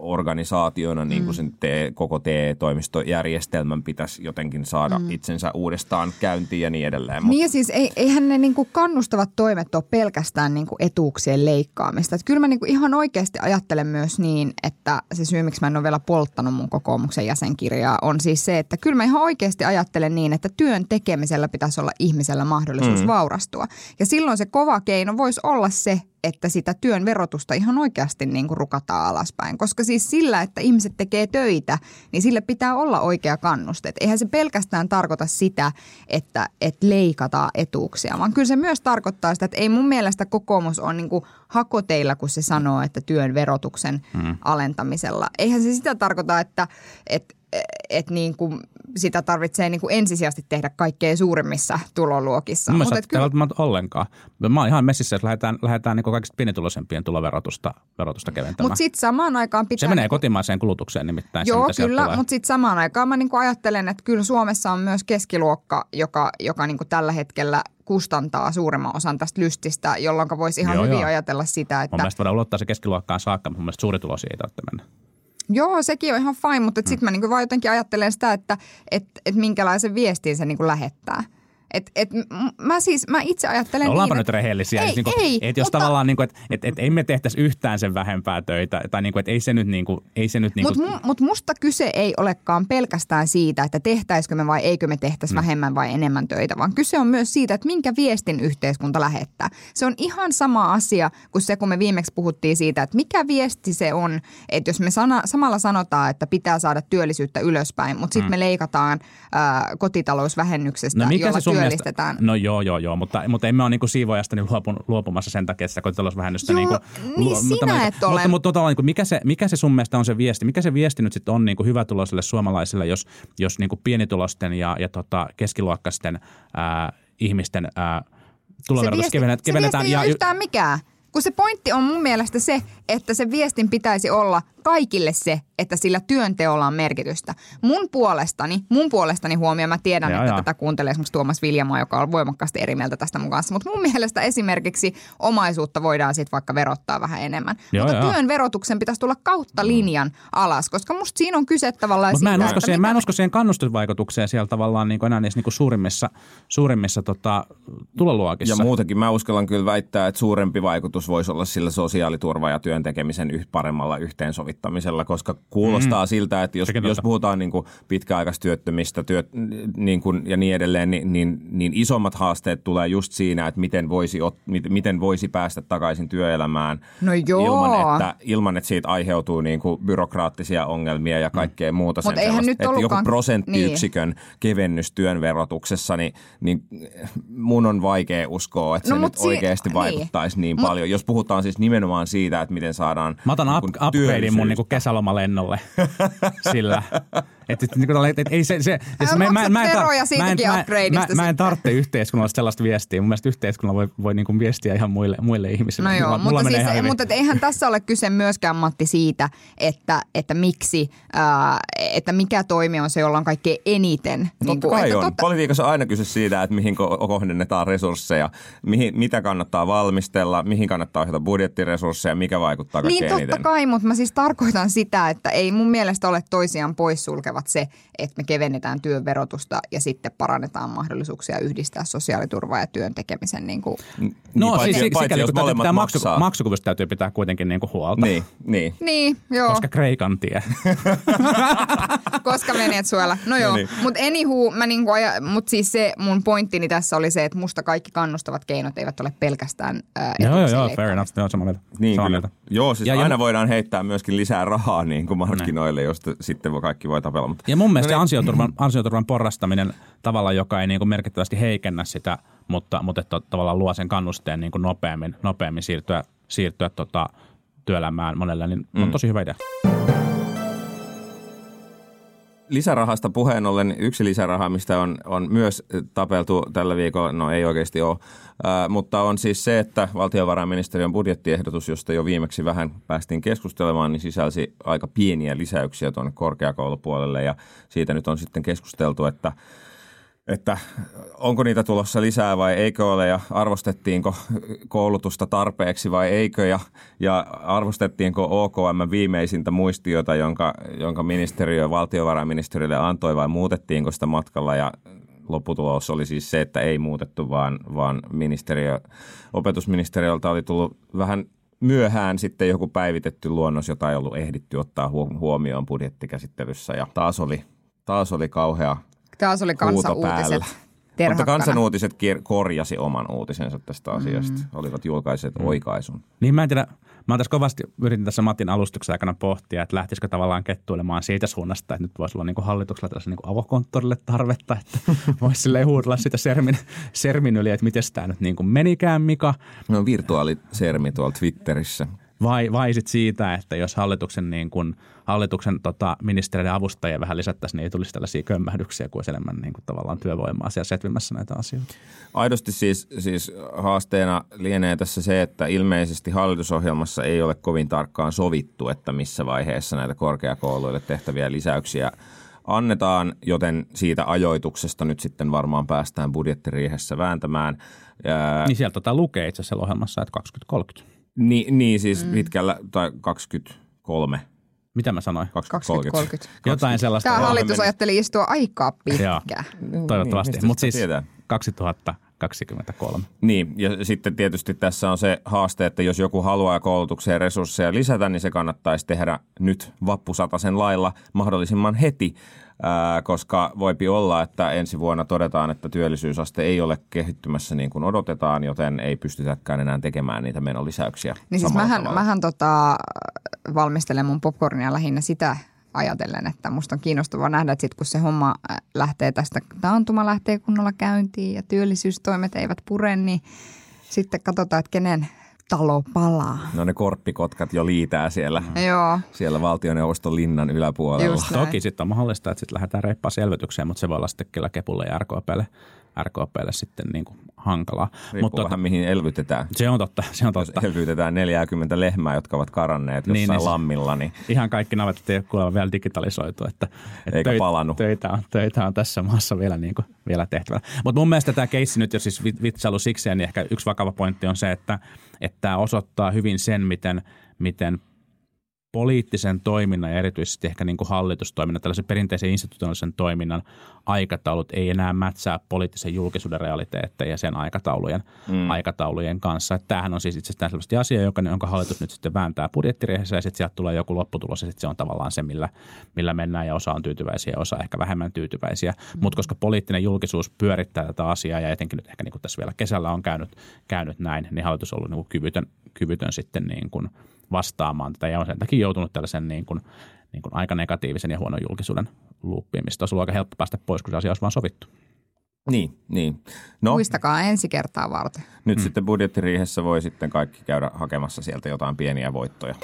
organisaationa niin kuin mm. sen te, koko TE-toimistojärjestelmän pitäisi jotenkin saada mm. itsensä uudestaan käyntiin ja niin edelleen. Niin ja siis ei, eihän ne niin kuin kannustavat toimet ole pelkästään niin kuin etuuksien leikkaamista. Et kyllä mä niin kuin ihan oikeasti ajattelen myös niin, että se syy, miksi mä en ole vielä polttanut mun kokoomuksen jäsenkirjaa, kirjaa on siis se, että kyllä mä ihan oikeasti ajattelen niin, että työn tekemisellä pitäisi olla ihmisellä mahdollisuus mm. vaurastua. Ja silloin se kova keino voisi olla se, että sitä työn verotusta ihan oikeasti niin kuin rukataan alaspäin. Koska siis sillä, että ihmiset tekee töitä, niin sille pitää olla oikea kannuste. Et eihän se pelkästään tarkoita sitä, että, että leikataan etuuksia, vaan kyllä se myös tarkoittaa sitä, että ei mun mielestä kokoomus on niin kuin hakoteilla, kun se sanoo, että työn verotuksen mm. alentamisella. Eihän se sitä tarkoita, että, että et niin kuin sitä tarvitsee niin kuin ensisijaisesti tehdä kaikkein suurimmissa tuloluokissa. Mun Mut mielestä et ei kyllä... välttämättä ollenkaan. Mä oon ihan messissä, jos lähdetään, lähdetään niin kaikista pienituloisempien tuloverotusta verotusta keventämään. Mutta sitten samaan aikaan pitää... se menee niinku- kotimaiseen kulutukseen nimittäin. se, Joo, sieltä kyllä, mutta sitten samaan aikaan mä niinku ajattelen, että kyllä Suomessa on myös keskiluokka, joka, joka niinku tällä hetkellä kustantaa suurimman osan tästä lystistä, jolloin voisi ihan Joo, hyvin joo. ajatella sitä, Mun että mielestä voidaan ulottaa se keskiluokkaan saakka, mutta mun mielestä suurituloisia ei tarvitse mennä. Joo, sekin on ihan fine, mutta Mm. sitten mä niinku vaan jotenkin ajattelen sitä, että et, et minkälaisen viestin se niinku lähettää. Et, et, mä siis, mä itse ajattelen No, ollaanpa niin, nyt rehellisiä. Ei, Siis niinku, ei, et jos mutta- tavallaan, niinku, että et, et, ei me tehtäisi yhtään sen vähempää töitä, tai niinku, et ei se nyt, niinku, ei se nyt niinku, Mutta mu, mut musta kyse ei olekaan pelkästään siitä, että tehtäisikö me vai eikö me tehtäisi Mm. vähemmän vai enemmän töitä, vaan kyse on myös siitä, että minkä viestin yhteiskunta lähettää. Se on ihan sama asia kuin se, kun me viimeksi puhuttiin siitä, että mikä viesti se on, että jos me sana, samalla sanotaan, että pitää saada työllisyyttä ylöspäin, mutta sitten me leikataan ää, kotitalousvähennyksestä, jolla työllistetään. Mielestä, no joo, joo, joo, mutta, mutta emme ole niinku siivoajastani luopun, luopumassa sen takia, että sitä kotitalousvähennystä. Joo, niinku, niin sinä et ole. Mutta, mutta, mutta niinku, mikä, se, mikä se sun mielestä on se viesti? Mikä se viesti nyt sitten on niinku hyvätuloisille suomalaisille, jos, jos niinku pienitulosten ja, ja tota keskiluokkaisten ää, ihmisten ää, tuloverotus kevennet- se viesti ei ja, yhtään mikään. Kun se pointti on mun mielestä se, että se viestin pitäisi olla kaikille se, että sillä työnteolla on merkitystä. Mun puolestani, mun puolestani huomioon, mä tiedän, Jaa, että jaa. tätä kuuntelee esimerkiksi Tuomas Viljamaa, joka on voimakkaasti eri mieltä tästä mun kanssa. Mutta mun mielestä esimerkiksi omaisuutta voidaan sitten vaikka verottaa vähän enemmän. Joo, Mutta joo. työn verotuksen pitäisi tulla kautta linjan alas, koska musta siinä on kyse tavallaan Mutta mä en, siitä, usko siihen, mä en mitä- usko siihen kannustusvaikutukseen siellä tavallaan niin enää niissä niin suurimmissa, suurimmissa tota, tuloluokissa. Ja muutenkin mä uskallan kyllä väittää, että suurempi vaikutus voisi olla sillä sosiaaliturva- ja työn tekemisen yh- paremmalla yhteensovittamisella, koska kuulostaa mm. siltä, että jos, Sekin jos puhutaan niin kuin pitkäaikaistyöttömistä työt, niin kuin, ja niin edelleen, niin, niin, niin isommat haasteet tulee just siinä, että miten voisi, ot, mit- miten voisi päästä takaisin työelämään No joo. ilman, että, ilman, että siitä aiheutuu niin kuin byrokraattisia ongelmia ja kaikkea muuta. Mut sen eihän nyt että joku ollutkaan- prosenttiyksikön kevennys työn verotuksessa, niin, niin mun on vaikea uskoa, että No se nyt si- oikeasti niin. vaikuttaisi niin, Mut- paljon. Jos puhutaan siis nimenomaan siitä, että miten saadaan Mä otan up, niin kuin upgradein mun työllisyyttä. niinku kesälomalennolle sillä. Et, et, niinku, et, et, ei se, se, siis Älä maksat veroja mä, siitäkin mä, mä, upgradeista mä, en tarvitse yhteiskunnallista sellaista viestiä. Mun mielestä yhteiskunnalla voi, voi niinku viestiä ihan muille, muille ihmisille. No joo, mulla, mutta, mulla menee siis, ihan mutta et eihän tässä ole kyse myöskään Matti siitä, että, että miksi, ää, että mikä toimi on se, jolla on kaikkein eniten. Totta niin kuin, kai että on. totta- Politiikassa on aina kyse siitä, että mihin ko- kohdennetaan resursseja, mihin, mitä kannattaa valmistella, mihin kannattaa ohjata budjettiresursseja, mikä vaikuttaa Niin kaikkein totta eniten. kai, mutta mä siis tarkoitan sitä, että ei mun mielestä ole toisiaan poissulkevat se, että me kevennetään työn verotusta ja sitten parannetaan mahdollisuuksia yhdistää sosiaaliturvaa ja työn tekemisen. Niin kuin. Niin, No paitsi, siis paitsi sikäli, jos kun pitää maksu, maksukyvystä täytyy pitää kuitenkin niinku huolta. Niin, niin. Niin, joo, Koska Kreikan tie. koska Venezuela. No joo, No niin. niin. mutta anywho, mä niinku aja, mut siis se mun pointtini tässä oli se, että musta kaikki kannustavat keinot eivät ole pelkästään ää, joo, joo, joo, fair enough. Joo, samaa mieltä. Niin samaa mieltä. Joo, siis Ja- aina voidaan heittää myöskin lisää rahaa niin kuin markkinoille, josta sitten voi- kaikki voi tapella. Mutta Ja mun mielestä No niin. ansioturvan, ansioturvan porrastaminen tavalla, joka ei niin kuin merkittävästi heikennä sitä, mutta, mutta että tavallaan luo sen kannusteen niin kuin nopeammin, nopeammin siirtyä, siirtyä tota, työelämään monelle, niin mm. on tosi hyvä idea. Lisärahasta puheen ollen yksi lisäraha, mistä on, on myös tapeltu tällä viikolla, no ei oikeasti ole, ää, mutta on siis se, että valtiovarainministeriön budjettiehdotus, josta jo viimeksi vähän päästiin keskustelemaan, niin sisälsi aika pieniä lisäyksiä tuonne korkeakoulupuolelle. Ja siitä nyt on sitten keskusteltu, että että onko niitä tulossa lisää vai eikö ole ja arvostettiinko koulutusta tarpeeksi vai eikö ja, ja arvostettiinko OKM viimeisintä muistiota, jonka, jonka ministeriö valtiovarainministeriölle antoi vai muutettiinko sitä matkalla? Ja lopputulos oli siis se, että ei muutettu, vaan, vaan ministeriö, opetusministeriöltä oli tullut vähän myöhään sitten joku päivitetty luonnos, jota ei ollut ehditty ottaa huom- huomioon budjettikäsittelyssä. Ja taas oli, taas oli kauhea Taas oli kansa huuto päällä. uutiset. Mutta terhakkana. kansan uutiset kier- korjasi oman uutisensa tästä asiasta. Mm. Olivat julkaiset mm. oikaisun. Niin mä en tiedä, mä tässä kovasti yritin tässä Matin alustuksen aikana pohtia, että lähtisikö tavallaan kettuilemaan siitä suunnasta, että nyt voisi olla niin kuin hallituksella tällaisen niin kuin avokonttorille tarvetta, että voisi silleen huudella sitä sermin, sermin yli, että miten tämä nyt niin kuin menikään, Mika. No virtuaalisermi tuolla Twitterissä. Vai, vai sit siitä, että jos hallituksen, niin kun, hallituksen tota, ministeriöiden avustajia vähän lisättäisiin, niin ei tulisi tällaisia kömmähdyksiä, kuin olisi enemmän niin kuin, tavallaan työvoimaa siellä setvimässä näitä asioita. Aidosti siis, siis haasteena lienee tässä se, että ilmeisesti hallitusohjelmassa ei ole kovin tarkkaan sovittu, että missä vaiheessa näitä korkeakouluille tehtäviä lisäyksiä annetaan, joten siitä ajoituksesta nyt sitten varmaan päästään budjettiriihessä vääntämään. Ää, Niin sieltä tota lukee itse asiassa ohjelmassa, että 2030. Niin, niin siis mm. pitkällä, tai 23, Mitä mä sanoin? 2030. 2030. Jotain sellaista. Tämä hallitus ajatteli istua aikaa Joo. pitkään. Toivottavasti. mistä Mutta siis tietää? 2023. Niin, ja sitten tietysti tässä on se haaste, että jos joku haluaa koulutukseen resursseja lisätä, niin se kannattaisi tehdä nyt vappusatasen lailla mahdollisimman heti, koska voipi olla, että ensi vuonna todetaan, että työllisyysaste ei ole kehittymässä niin kuin odotetaan, joten ei pystytäkään enää tekemään niitä menolisäyksiä Niin siis mähän, tavalla. mähän tota, valmistelen mun popcornia lähinnä sitä ajatellen, että musta on kiinnostavaa nähdä, että sit kun se homma äh, lähtee tästä, taantuma lähtee kunnolla käyntiin ja työllisyystoimet eivät pure, niin sitten katsotaan, että kenen talo palaa. No ne korppikotkat jo liitää siellä, Joo, siellä valtioneuvoston linnan yläpuolella. Toki sitten on mahdollista, että sitten lähdetään reippaan selvitykseen, mutta se voi olla sitten kyllä Kepulle ja RKPlle, RKPlle sitten niin kuin hankalaa. Riippuu Mutta vähän mihin elvytetään. se on totta, se on Jos totta. elvytetään 40 lehmää, jotka ovat karanneet Niin, jossain niin se- lammilla, niin Ihan kaikki navetat ei ole kuulemma vielä digitalisoitu, että, että Eikä palannut. Töitä on, töitä on tässä maassa vielä, niin kuin, vielä tehtävä. Mutta mun mielestä tämä keissi nyt jo siis vit- vitsailu sikseen, niin ehkä yksi vakava pointti on se, että, että tämä osoittaa hyvin sen, miten, miten poliittisen toiminnan ja erityisesti ehkä niin kuin hallitustoiminnan, tällaisen perinteisen institutionaalisen toiminnan aikataulut ei enää mätsää poliittisen julkisuuden realiteetteja sen aikataulujen, mm. aikataulujen kanssa. Että tämähän on siis itsestään selvästi asia, joka, jonka hallitus nyt sitten vääntää budjettiriihessä ja sitten sieltä tulee joku lopputulos ja sitten se on tavallaan se, millä, millä mennään ja osa on tyytyväisiä ja osa ehkä vähemmän tyytyväisiä. Mm. Mutta koska poliittinen julkisuus pyörittää tätä asiaa ja etenkin nyt ehkä niin kuin tässä vielä kesällä on käynyt, käynyt näin, niin hallitus on ollut niin kuin kyvytön, kyvytön sitten niin kuin vastaamaan tätä ja on sen takia joutunut tällaisen niin kuin, niin kuin aika negatiivisen ja huonon julkisuuden luuppiin, mistä olisi ollut aika helppo päästä pois, kun se asia olisi vaan sovittu. Niin, niin. No, muistakaa ensi kertaa varten. nyt mm. sitten budjettiriihessä voi sitten kaikki käydä hakemassa sieltä jotain pieniä voittoja.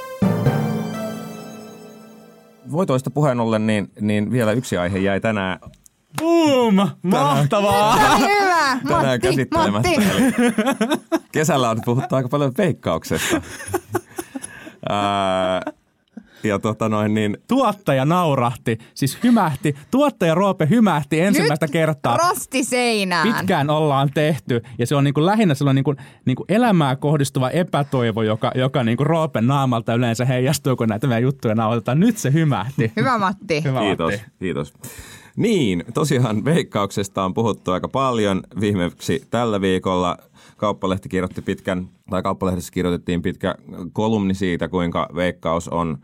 Voitoista puheen ollen, niin, niin vielä yksi aihe jäi tänään, Boom! Mahtavaa! Hyvä, tänään Matti. Matti. Kesällä on puhuttu aika paljon veikkauksesta. Ää, ja tota noin, niin Tuottaja naurahti, siis hymähti. Tuottaja Roope hymähti ensimmäistä Nyt kertaa. rosti seinään. Pitkään ollaan tehty ja se on niin kuin lähinnä sellainen niin kuin, niin kuin elämää kohdistuva epätoivo, joka, joka niin kuin Roopen naamalta yleensä heijastuu, kun näitä meidän juttuja nauhoitetaan. Nyt se hymähti. Hyvä Matti. Hyvä Kiitos, Matti. kiitos. Niin, tosiaan veikkauksesta on puhuttu aika paljon. Viimeksi tällä viikolla Kauppalehti kirjoitti pitkän, tai Kauppalehdessä kirjoitettiin pitkä kolumni siitä, kuinka veikkaus on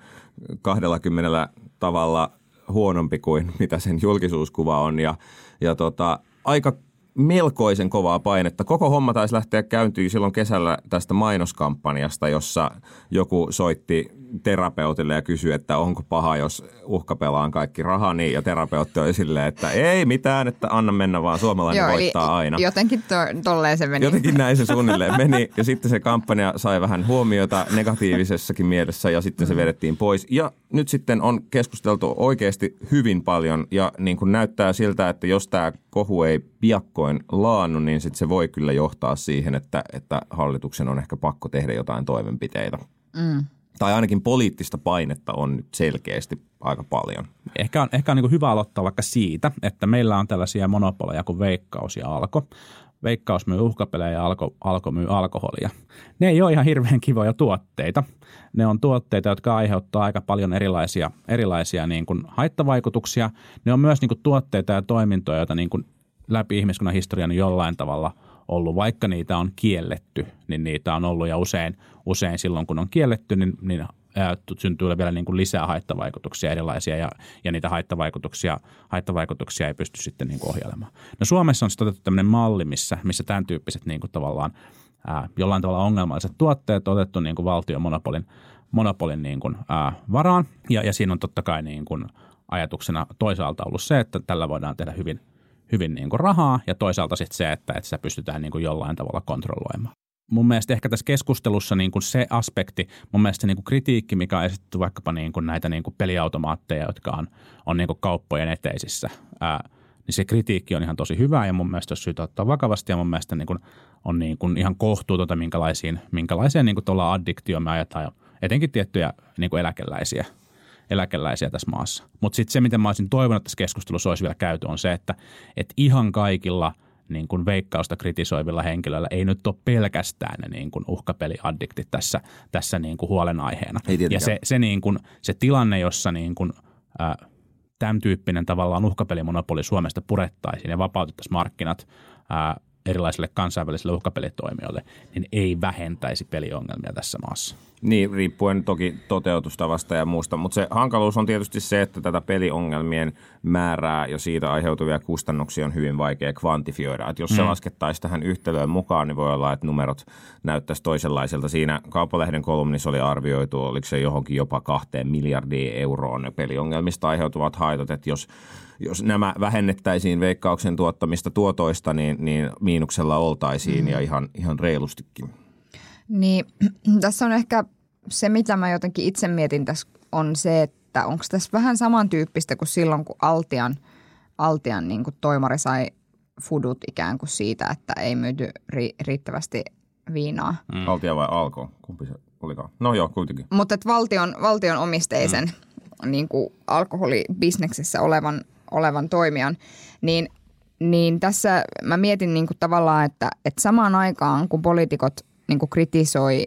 20 tavalla huonompi kuin mitä sen julkisuuskuva on. Ja, ja tota, aika melkoisen kovaa painetta. Koko homma taisi lähteä käyntiin silloin kesällä tästä mainoskampanjasta, jossa joku soitti terapeutille ja kysyi, että onko paha, jos uhkapelaan kaikki rahani. Ja terapeutti oli silleen, että ei mitään, että anna mennä vaan, suomalainen Joo, eli voittaa aina. jotenkin to, tolleen se meni. Jotenkin näin se suunnilleen meni ja sitten se kampanja sai vähän huomiota negatiivisessakin mielessä ja sitten se vedettiin pois. Ja nyt sitten on keskusteltu oikeasti hyvin paljon ja niin kuin näyttää siltä, että jos tämä kohu ei piakkoin laannu, niin sitten se voi kyllä johtaa siihen, että, että hallituksen on ehkä pakko tehdä jotain toimenpiteitä. Mm. Tai ainakin poliittista painetta on nyt selkeästi aika paljon. Ehkä on, ehkä on niin hyvä aloittaa vaikka siitä, että meillä on tällaisia monopoleja kuin Veikkaus ja Alko. Veikkaus myy uhkapelejä ja Alko, Alko myy alkoholia. Ne ei ole ihan hirveän kivoja tuotteita. Ne on tuotteita, jotka aiheuttaa aika paljon erilaisia, erilaisia niin kuin haittavaikutuksia. Ne on myös niin kuin tuotteita ja toimintoja, joita niin kuin läpi ihmiskunnan historian jollain tavalla ollut, vaikka niitä on kielletty, niin niitä on ollut. Ja usein, usein silloin kun on kielletty, niin, niin syntyy vielä niin kuin lisää haittavaikutuksia erilaisia. Ja, ja niitä haittavaikutuksia, haittavaikutuksia ei pysty sitten niin kuin ohjailemaan. No Suomessa on sitten otettu tämmöinen malli, missä, missä tämän tyyppiset niin kuin tavallaan ää, jollain tavalla ongelmalliset tuotteet on otettu niin kuin valtion monopolin, monopolin niin kuin, ää, varaan. Ja, ja siinä on totta kai niin kuin ajatuksena toisaalta ollut se, että tällä voidaan tehdä hyvin, hyvin niin kuin rahaa ja toisaalta sitten se, että, että sitä pystytään niin kuin jollain tavalla kontrolloimaan. mun mielestä ehkä tässä keskustelussa niin kuin se aspekti, mun mielestä se niin kuin kritiikki, mikä on esitetty vaikkapa niin kuin näitä niin kuin peliautomaatteja, jotka on, on niin kuin kauppojen eteisissä, ää, niin se kritiikki on ihan tosi hyvä ja mun mielestä olisi syytä ottaa vakavasti ja mun mielestä niin kuin on niin kuin ihan kohtuutonta, minkälaisiin, minkälaiseen niin kuin addiktioon me ajetaan etenkin tiettyjä niin kuin eläkeläisiä eläkeläisiä tässä maassa. Mutta sitten se, miten mä olisin toivonut, että tässä keskustelussa olisi vielä käyty, on se, että, että ihan kaikilla – niin kuin veikkausta kritisoivilla henkilöillä ei nyt ole pelkästään ne niin kuin uhkapeliaddiktit tässä, tässä niin kuin huolenaiheena. ja se, se, niin kuin, se tilanne, jossa niin kuin, äh, tämän tyyppinen tavallaan uhkapelimonopoli Suomesta purettaisiin ja vapautettaisiin markkinat äh, erilaisille kansainvälisille uhkapelitoimijoille, niin ei vähentäisi peliongelmia tässä maassa. Niin, riippuen toki toteutustavasta ja muusta, mutta se hankaluus on tietysti se, että tätä peliongelmien määrää ja siitä aiheutuvia kustannuksia on hyvin vaikea kvantifioida. Että jos se mm. laskettaisiin tähän yhtälöön mukaan, niin voi olla, että numerot näyttäisi toisenlaiselta. Siinä Kauppalehden kolumnissa oli arvioitu, oliko se johonkin jopa kahteen miljardiin euroon peliongelmista aiheutuvat haitot, että jos jos nämä vähennettäisiin veikkauksen tuottamista tuotoista, niin, niin miinuksella oltaisiin mm. ja ihan, ihan reilustikin. Niin, tässä on ehkä se, mitä mä jotenkin itse mietin tässä, on se, että onko tässä vähän samantyyppistä kuin silloin, kun Altian, Altian niin kuin toimari sai fudut ikään kuin siitä, että ei myyty ri, riittävästi viinaa. Mm. Altia vai Alko? Kumpi se olikaan? No joo, kuitenkin. Mutta valtion, valtion omisteisen mm. niin kuin alkoholibisneksessä olevan olevan toimijan, niin, niin tässä mä mietin niin kuin tavallaan, että, että samaan aikaan kun poliitikot niin kuin kritisoi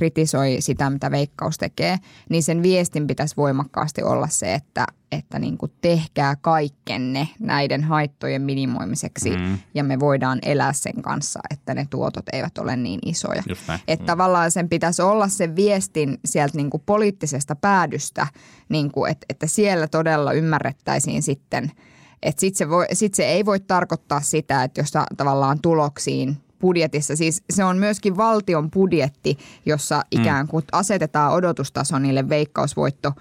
kritisoi sitä, mitä Veikkaus tekee, niin sen viestin pitäisi voimakkaasti olla se, että, että niin kuin tehkää kaikkenne näiden haittojen minimoimiseksi mm. ja me voidaan elää sen kanssa, että ne tuotot eivät ole niin isoja. Että mm. tavallaan sen pitäisi olla se viestin sieltä niin kuin poliittisesta päädystä, niin kuin, että, että siellä todella ymmärrettäisiin sitten, että sitten se, sit se ei voi tarkoittaa sitä, että jos tavallaan tuloksiin – budjetissa. Siis se on myöskin valtion budjetti, jossa mm. ikään kuin asetetaan odotustaso niille veikkausvoitto,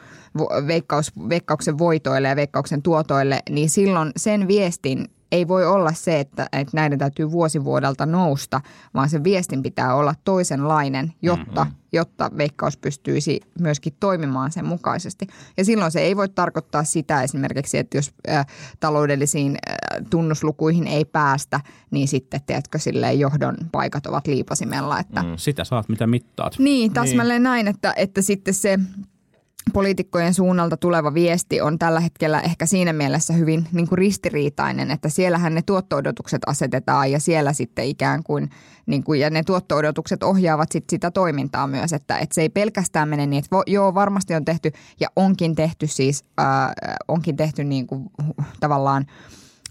veikkaus, veikkauksen voitoille ja veikkauksen tuotoille, niin silloin sen viestin ei voi olla se, että, että näiden täytyy vuosivuodelta nousta, vaan se viestin pitää olla toisenlainen, jotta, mm-hmm. jotta veikkaus pystyisi myöskin toimimaan sen mukaisesti. Ja silloin se ei voi tarkoittaa sitä esimerkiksi, että jos ä, taloudellisiin ä, tunnuslukuihin ei päästä, niin sitten teetkö silleen johdon paikat ovat liipasimella. Että, mm, sitä saat mitä mittaat. Niin, täsmälleen niin. näin, että, että sitten se poliitikkojen suunnalta tuleva viesti on tällä hetkellä ehkä siinä mielessä hyvin niin kuin ristiriitainen, että siellähän ne tuotto-odotukset asetetaan ja siellä sitten ikään kuin, niin kuin ja ne tuotto-odotukset ohjaavat sit sitä toimintaa myös, että, että se ei pelkästään mene niin, että vo, joo varmasti on tehty ja onkin tehty siis, äh, onkin tehty niin kuin tavallaan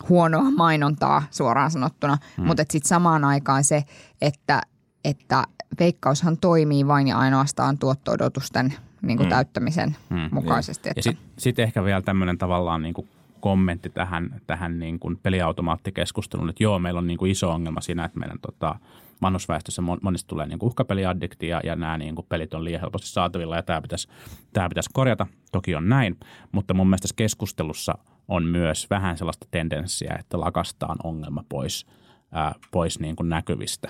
huonoa mainontaa suoraan sanottuna, hmm. mutta sitten samaan aikaan se, että, että veikkaushan toimii vain ja ainoastaan tuotto-odotusten – niin kuin mm. täyttämisen mm. mukaisesti. Että. Ja sitten sit ehkä vielä tämmöinen tavallaan niin kuin kommentti tähän, tähän niin kuin peliautomaattikeskusteluun, että joo, meillä on niin kuin iso ongelma siinä, että meidän tota, vanhusväestössä monista tulee niin kuin uhkapeliaddikti ja, ja nämä niin kuin pelit on liian helposti saatavilla ja tämä pitäisi, tämä pitäisi korjata. Toki on näin, mutta mun mielestä keskustelussa on myös vähän sellaista tendenssiä, että lakastaan ongelma pois, ää, pois niin kuin näkyvistä.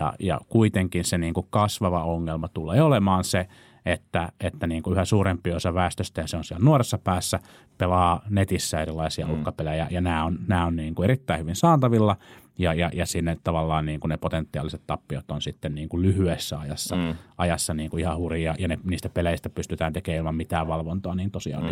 Ja, ja kuitenkin se niin kuin kasvava ongelma tulee olemaan se, että, että niin kuin yhä suurempi osa väestöstä, ja se on siellä nuoressa päässä, pelaa netissä erilaisia mm. uhkapelejä, ja nämä on, nämä on niin kuin erittäin hyvin saatavilla, ja, ja, ja sinne tavallaan niin kuin ne potentiaaliset tappiot on sitten niin kuin lyhyessä ajassa, mm. ajassa niin kuin ihan hurja ja ne, niistä peleistä pystytään tekemään ilman mitään valvontaa niin tosiaan mm.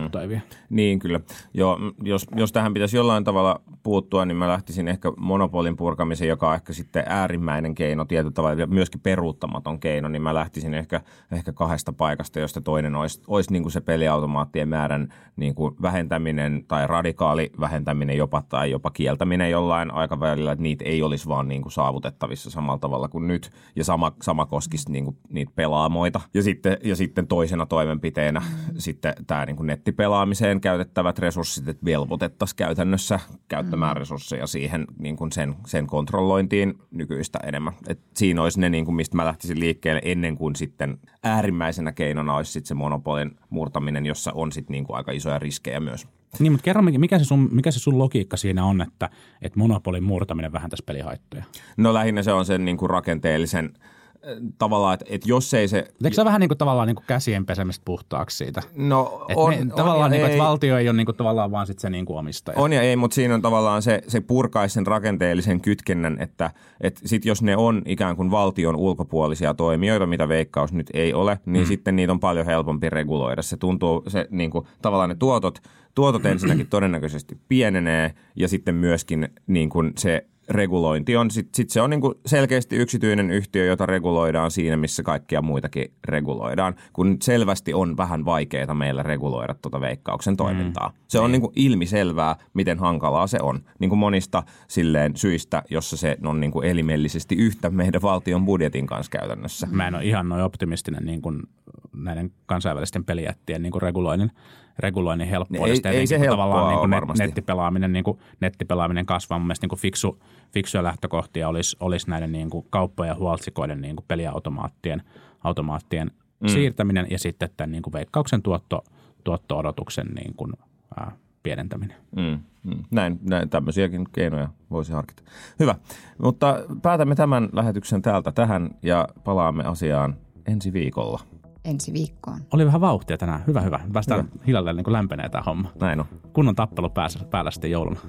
Niin kyllä. Joo, jos, jos tähän pitäisi jollain tavalla puuttua, niin mä lähtisin ehkä monopolin purkamiseen, joka on ehkä sitten äärimmäinen keino tietyllä tavalla ja myöskin peruuttamaton keino, niin mä lähtisin ehkä, ehkä kahdesta paikasta, josta toinen olisi, olisi niin kuin se peliautomaattien määrän niin kuin vähentäminen tai radikaali vähentäminen jopa tai jopa kieltäminen jollain aikavälillä, että niitä ei olisi vaan niin kuin saavutettavissa samalla tavalla kuin nyt. Ja sama, sama koskisi niin kuin niitä pelaamoita. Ja sitten, ja sitten toisena toimenpiteenä sitten tämä niin kuin nettipelaamiseen käytettävät resurssit, että velvoitettaisiin käytännössä käyttämään mm. resursseja siihen niin kuin sen, sen kontrollointiin nykyistä enemmän. Et siinä olisi ne, niin kuin mistä mä lähtisin liikkeelle ennen kuin sitten äärimmäisenä keinona olisi sitten se monopolin murtaminen, jossa on sitten niin kuin aika isoja riskejä myös. Niin, mutta kerro, mikä se sun, mikä se sun logiikka siinä on, että, että monopolin murtaminen vähentäisi pelihaittoja? No lähinnä se on sen niin kuin rakenteellisen tavallaan, että, että jos ei se... Eikö se ole vähän niin kuin tavallaan niin kuin käsien pesemistä puhtaaksi siitä? No Et on, ne, on tavallaan, niin kuin, että valtio ei ole niin kuin, tavallaan vaan sit se niin kuin omistaja. On ja ei, mutta siinä on tavallaan se, se purkaisi sen rakenteellisen kytkennän, että, että sit jos ne on ikään kuin valtion ulkopuolisia toimijoita, mitä Veikkaus nyt ei ole, niin mm. sitten niitä on paljon helpompi reguloida. Se tuntuu, se niin kuin, tavallaan ne tuotot, tuotot ensinnäkin todennäköisesti pienenee ja sitten myöskin niin kuin se regulointi on, sitten sit se on niin kuin selkeästi yksityinen yhtiö, jota reguloidaan siinä, missä kaikkia muitakin reguloidaan, kun selvästi on vähän vaikeaa meillä reguloida tuota veikkauksen toimintaa. Se on niin kuin ilmiselvää, miten hankalaa se on, niin kuin monista silleen syistä, jossa se on niin kuin elimellisesti yhtä meidän valtion budjetin kanssa käytännössä. Mä en ole ihan noin optimistinen niin kuin näiden kansainvälisten pelijättien niin kuin reguloinnin, reguloinnin helppoudesta. Ei- ei Etenkin, se helppoa tavallaan niin kuin varmasti. nettipelaaminen, niin kuin, nettipelaaminen kasvaa. Mun mielestä niin kuin fiksu, fiksuja lähtökohtia olisi, olisi näiden niin kuin kauppojen ja huoltsikoiden niin kuin peliautomaattien automaattien mm. siirtäminen ja sitten tämän niin kuin veikkauksen tuotto, tuotto-odotuksen niin kuin, ää, pienentäminen. Mm, mm. Näin, näin, tämmöisiäkin keinoja voisi harkita. Hyvä, mutta päätämme tämän lähetyksen täältä tähän ja palaamme asiaan ensi viikolla. Ensi viikkoon. Oli vähän vauhtia tänään. Hyvä, hyvä. Päästään hyvä. hiljalleen niin kuin lämpenee tämä homma. Näin on. kunnon tappelu päässä, päällä sitten jouluna.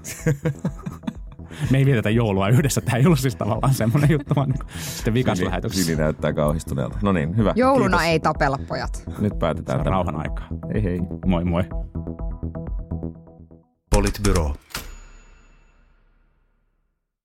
Me ei vietetä joulua yhdessä. Tämä ei ollut siis tavallaan semmoinen juttu, vaan niin sitten vikas lähetyksessä. Sini näyttää kauhistuneelta. No niin, hyvä. Jouluna Kiitos. ei tapella, pojat. Nyt Se päätetään rauhan aikaa. Hei hei. Moi moi. Politbyro.